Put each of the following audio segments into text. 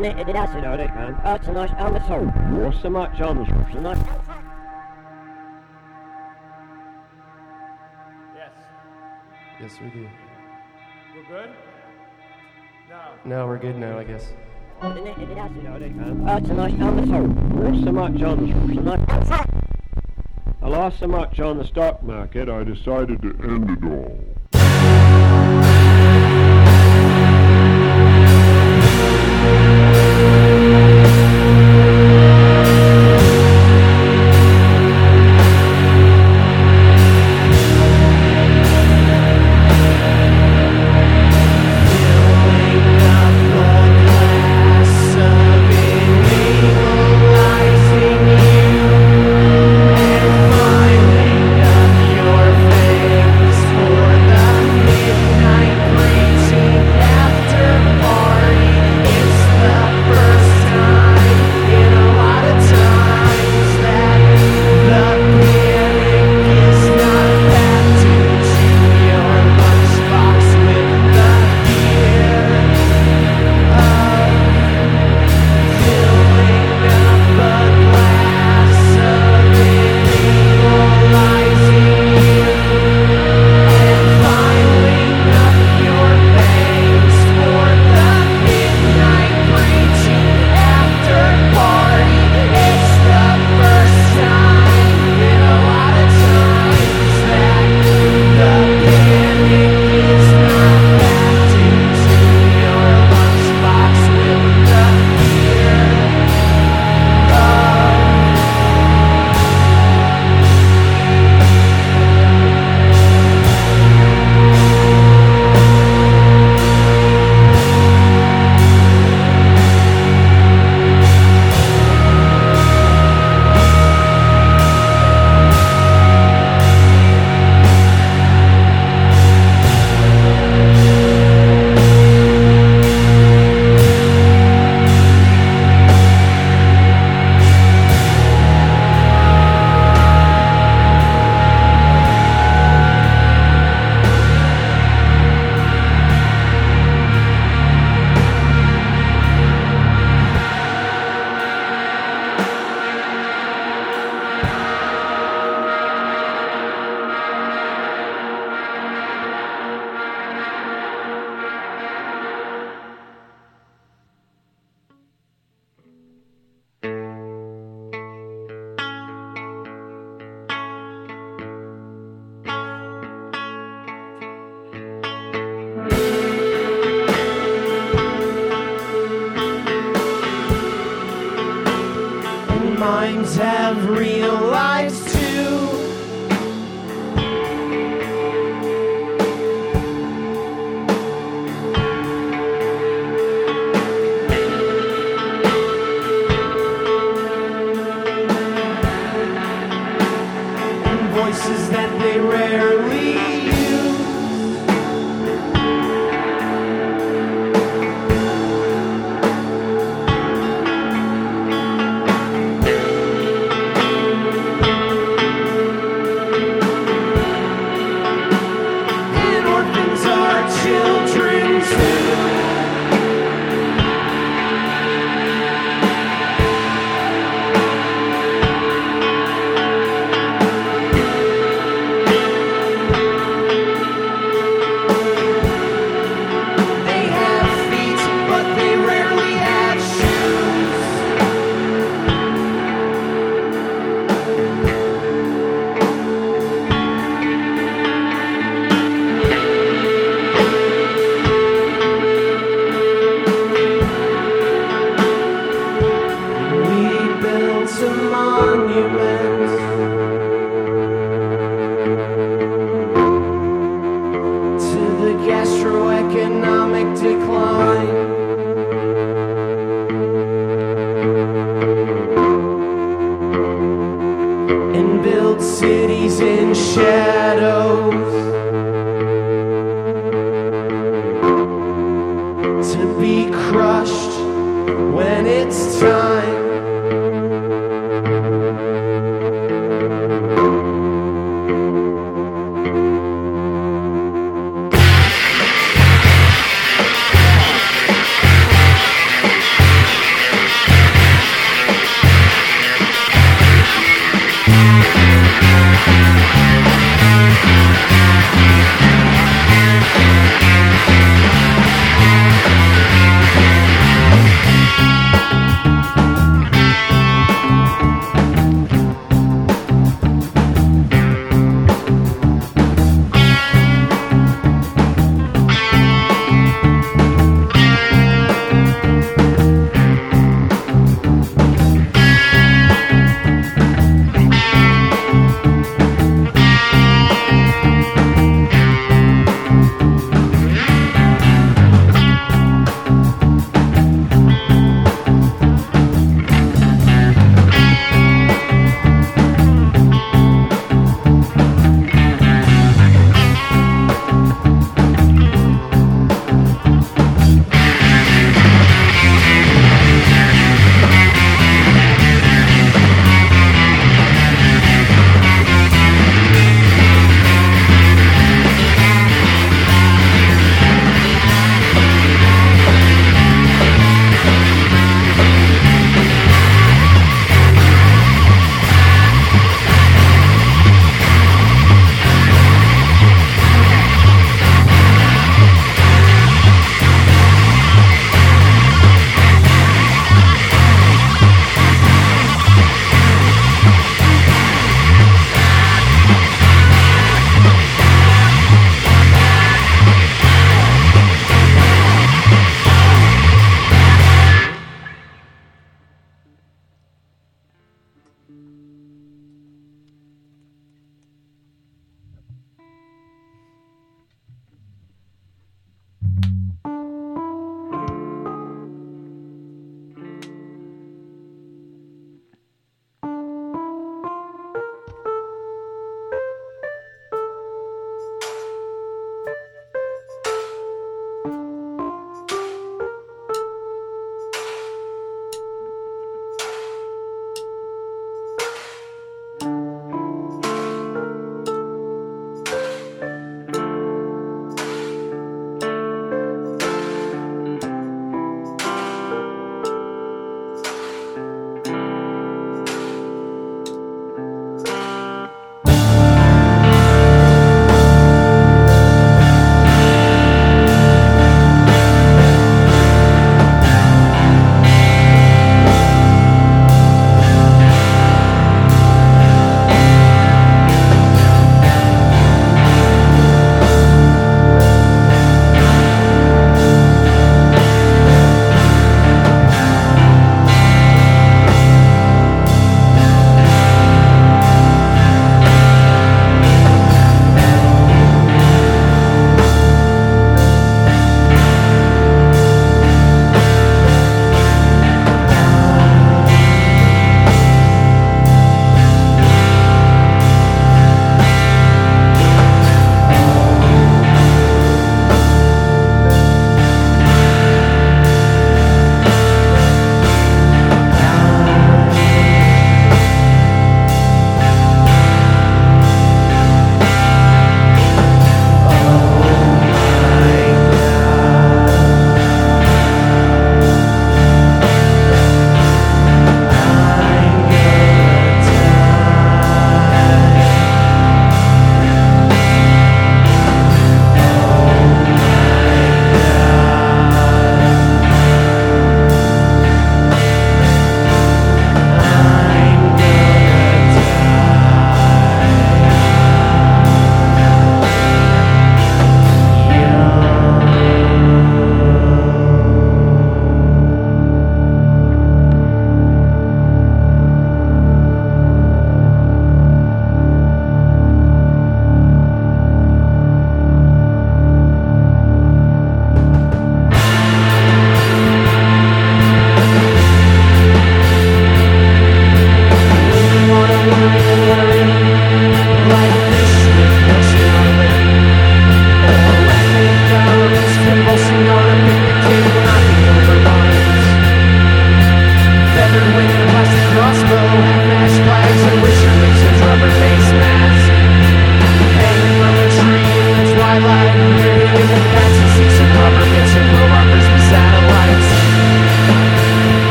Ordinated acid organ. Artenos on the soul. Not so much on the so not. Yes. Yes, we do. We're good? No. No, we're good now, I guess. Ordinated acid organ. Artenos on the soul. Not so much on the so not. I lost so much on the stock market, I decided to end it all.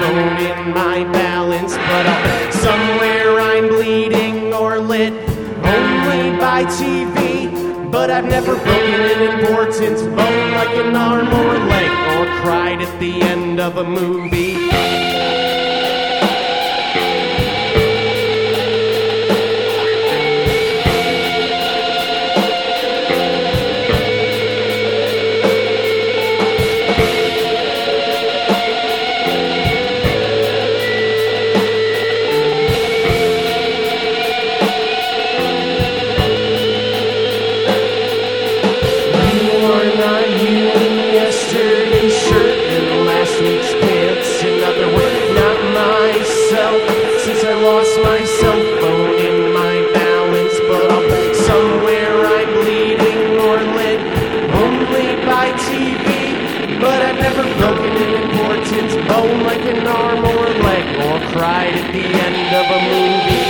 Phone in my balance, but uh, somewhere I'm bleeding or lit only by TV. But I've never broken an important bone like an arm or leg, or cried at the end of a movie. By TV. But I've never broken an important bone like an arm or leg, or cried at the end of a movie.